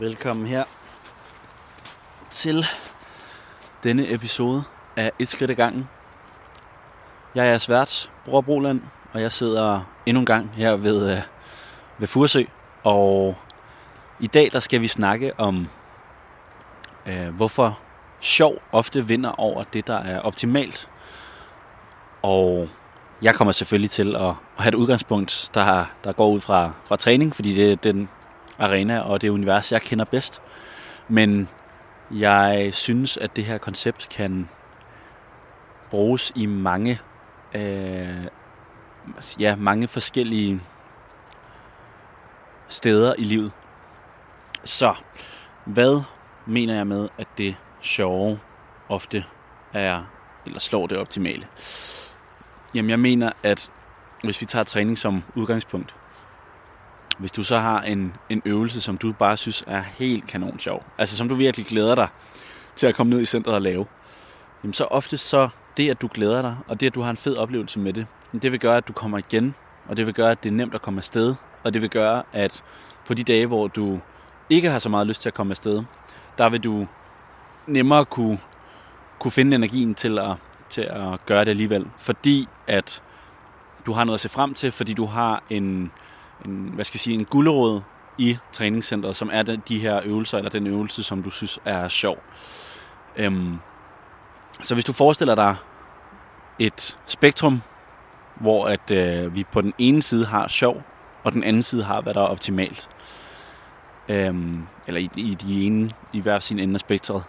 Velkommen her til denne episode af Et skridt ad gangen. Jeg er svært, Bror Broland, og jeg sidder endnu en gang her ved, øh, ved Furesø. Og i dag der skal vi snakke om, øh, hvorfor sjov ofte vinder over det, der er optimalt. Og jeg kommer selvfølgelig til at, at have et udgangspunkt, der, der går ud fra, fra træning, fordi det er den arena og det univers, jeg kender bedst. Men jeg synes, at det her koncept kan bruges i mange, øh, ja, mange forskellige steder i livet. Så, hvad mener jeg med, at det sjove ofte er, eller slår det optimale? Jamen, jeg mener, at hvis vi tager træning som udgangspunkt, hvis du så har en, en øvelse, som du bare synes er helt kanon sjov, altså som du virkelig glæder dig til at komme ned i centret og lave, jamen så ofte så det, at du glæder dig, og det, at du har en fed oplevelse med det, det vil gøre, at du kommer igen, og det vil gøre, at det er nemt at komme afsted, og det vil gøre, at på de dage, hvor du ikke har så meget lyst til at komme afsted, der vil du nemmere kunne, kunne finde energien til at, til at gøre det alligevel. Fordi at du har noget at se frem til, fordi du har en, en hvad skal jeg sige, en gulderåd i træningscenteret, som er de, de her øvelser, eller den øvelse, som du synes er sjov. Øhm, så hvis du forestiller dig et spektrum, hvor at øh, vi på den ene side har sjov, og den anden side har, hvad der er optimalt, øhm, eller i, i de ene, i hver sin ende af spektret,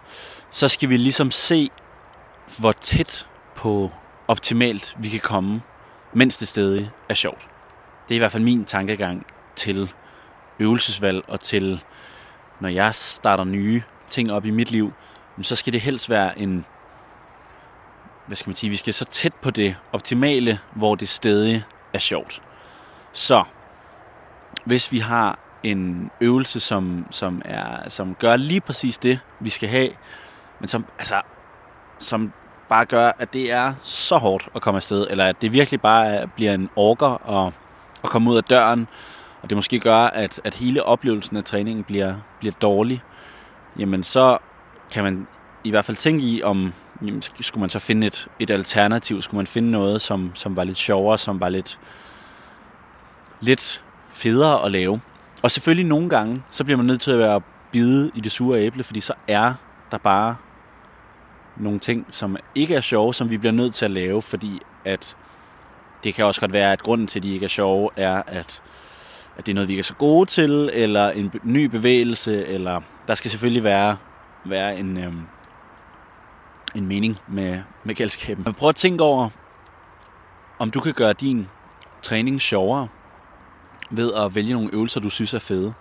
så skal vi ligesom se, hvor tæt på optimalt vi kan komme, mens det stadig er sjovt. Det er i hvert fald min tankegang til øvelsesvalg og til, når jeg starter nye ting op i mit liv, så skal det helst være en, hvad skal man sige, vi skal så tæt på det optimale, hvor det stadig er sjovt. Så, hvis vi har en øvelse, som, som, er, som gør lige præcis det, vi skal have, men som, altså, som bare gør, at det er så hårdt at komme afsted, eller at det virkelig bare bliver en orker og at komme ud af døren, og det måske gør, at, at hele oplevelsen af træningen bliver, bliver dårlig, jamen så kan man i hvert fald tænke i, om jamen, skulle man så finde et, et alternativ, skulle man finde noget, som, som var lidt sjovere, som var lidt, lidt federe at lave. Og selvfølgelig nogle gange, så bliver man nødt til at være bide i det sure æble, fordi så er der bare nogle ting, som ikke er sjove, som vi bliver nødt til at lave, fordi at det kan også godt være, at grunden til, at de ikke er sjove, er, at, at det er noget, vi ikke er så gode til, eller en ny bevægelse, eller der skal selvfølgelig være, være en, øhm, en mening med, med gældskaben. Men prøv at tænke over, om du kan gøre din træning sjovere ved at vælge nogle øvelser, du synes er fede.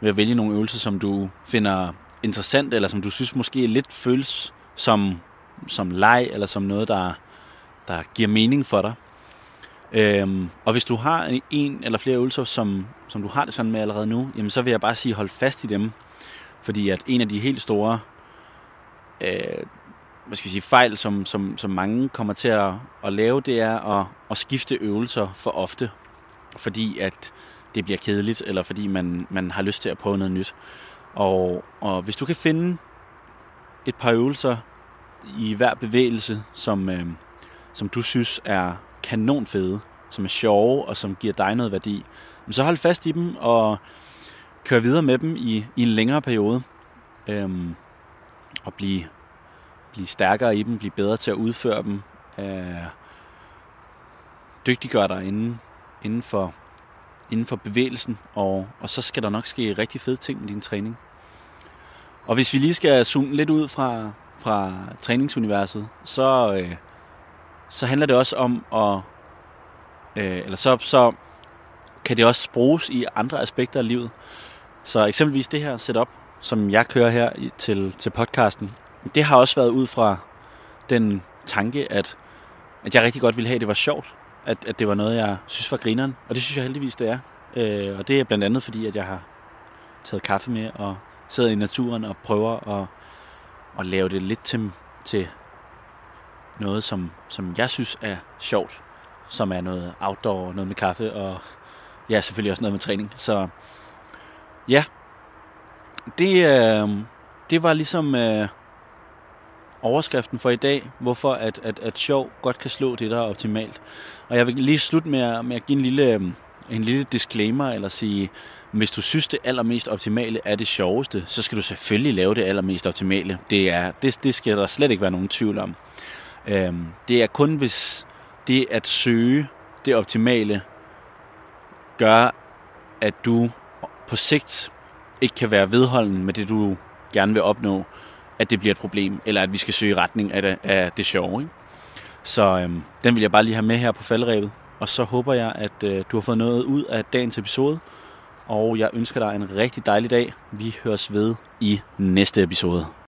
Ved at vælge nogle øvelser, som du finder interessant, eller som du synes måske lidt føles som, som leg, eller som noget, der, der giver mening for dig. Øhm, og hvis du har en eller flere øvelser, som, som du har det sådan med allerede nu, jamen så vil jeg bare sige, hold fast i dem. Fordi at en af de helt store øh, hvad skal jeg sige, fejl, som, som, som mange kommer til at, at lave, det er at, at skifte øvelser for ofte. Fordi at det bliver kedeligt, eller fordi man, man har lyst til at prøve noget nyt. Og, og hvis du kan finde et par øvelser i hver bevægelse, som, øh, som du synes er kanon fede, som er sjove og som giver dig noget værdi, så hold fast i dem og kør videre med dem i, i en længere periode. Øhm, og blive, blive stærkere i dem, blive bedre til at udføre dem. Øh, dygtiggør dig inden, inden, for, inden for bevægelsen, og, og så skal der nok ske rigtig fede ting med din træning. Og hvis vi lige skal zoome lidt ud fra, fra træningsuniverset, så, øh, så handler det også om at, øh, eller så, så kan det også bruges i andre aspekter af livet. Så eksempelvis det her setup, som jeg kører her til, til podcasten, det har også været ud fra den tanke, at, at jeg rigtig godt ville have, at det var sjovt. At, at det var noget, jeg synes var grineren. Og det synes jeg heldigvis, det er. Øh, og det er blandt andet fordi, at jeg har taget kaffe med og sidder i naturen og prøver at, at lave det lidt til, til noget, som, som jeg synes er sjovt. Som er noget outdoor, noget med kaffe og ja, selvfølgelig også noget med træning. Så ja, det, øh, det var ligesom øh, overskriften for i dag, hvorfor at, at, at sjov godt kan slå det, der er optimalt. Og jeg vil lige slutte med at, med at give en lille, øh, en lille disclaimer, eller sige, hvis du synes, det allermest optimale er det sjoveste, så skal du selvfølgelig lave det allermest optimale. Det, er, det, det skal der slet ikke være nogen tvivl om. Øhm, det er kun hvis det at søge det optimale gør, at du på sigt ikke kan være vedholden med det, du gerne vil opnå, at det bliver et problem, eller at vi skal søge i retning af det, af det sjove. Ikke? Så øhm, den vil jeg bare lige have med her på faldrebet. Og så håber jeg, at øh, du har fået noget ud af dagens episode. Og jeg ønsker dig en rigtig dejlig dag. Vi høres ved i næste episode.